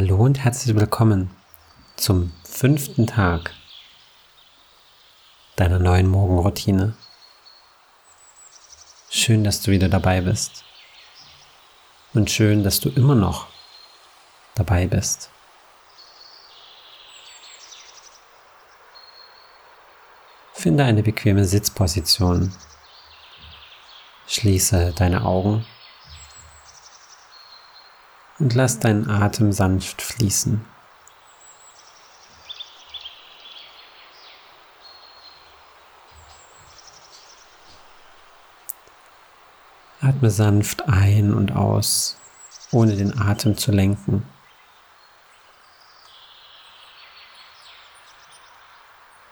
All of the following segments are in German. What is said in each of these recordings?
Hallo und herzlich willkommen zum fünften Tag deiner neuen Morgenroutine. Schön, dass du wieder dabei bist. Und schön, dass du immer noch dabei bist. Finde eine bequeme Sitzposition. Schließe deine Augen und lass deinen Atem sanft fließen. Atme sanft ein und aus, ohne den Atem zu lenken.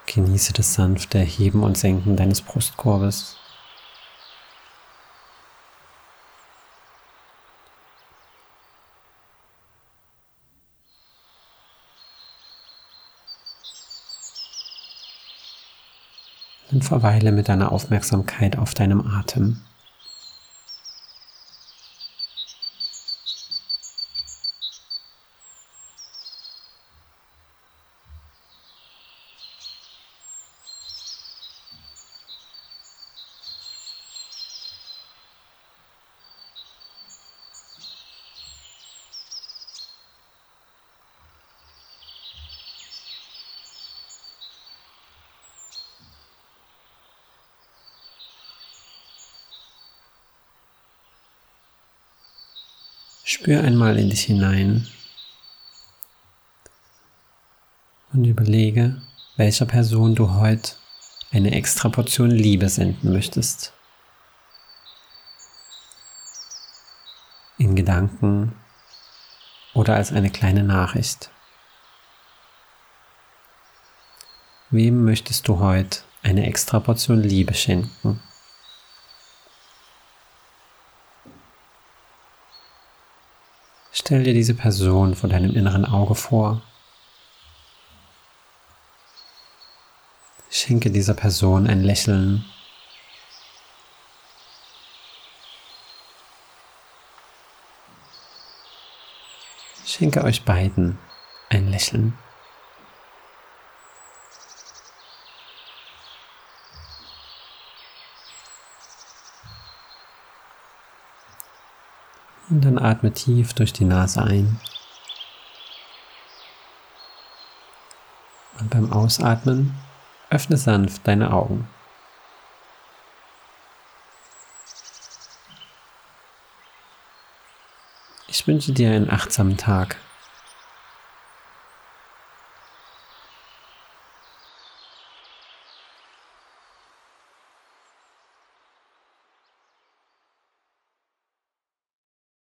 Genieße das sanfte Heben und Senken deines Brustkorbes. Und verweile mit deiner Aufmerksamkeit auf deinem Atem. Spür einmal in dich hinein und überlege, welcher Person du heute eine extra Portion Liebe senden möchtest. In Gedanken oder als eine kleine Nachricht. Wem möchtest du heute eine extra Portion Liebe schenken? Stell dir diese Person vor deinem inneren Auge vor. Schenke dieser Person ein Lächeln. Schenke euch beiden ein Lächeln. Und dann atme tief durch die Nase ein. Und beim Ausatmen öffne sanft deine Augen. Ich wünsche dir einen achtsamen Tag.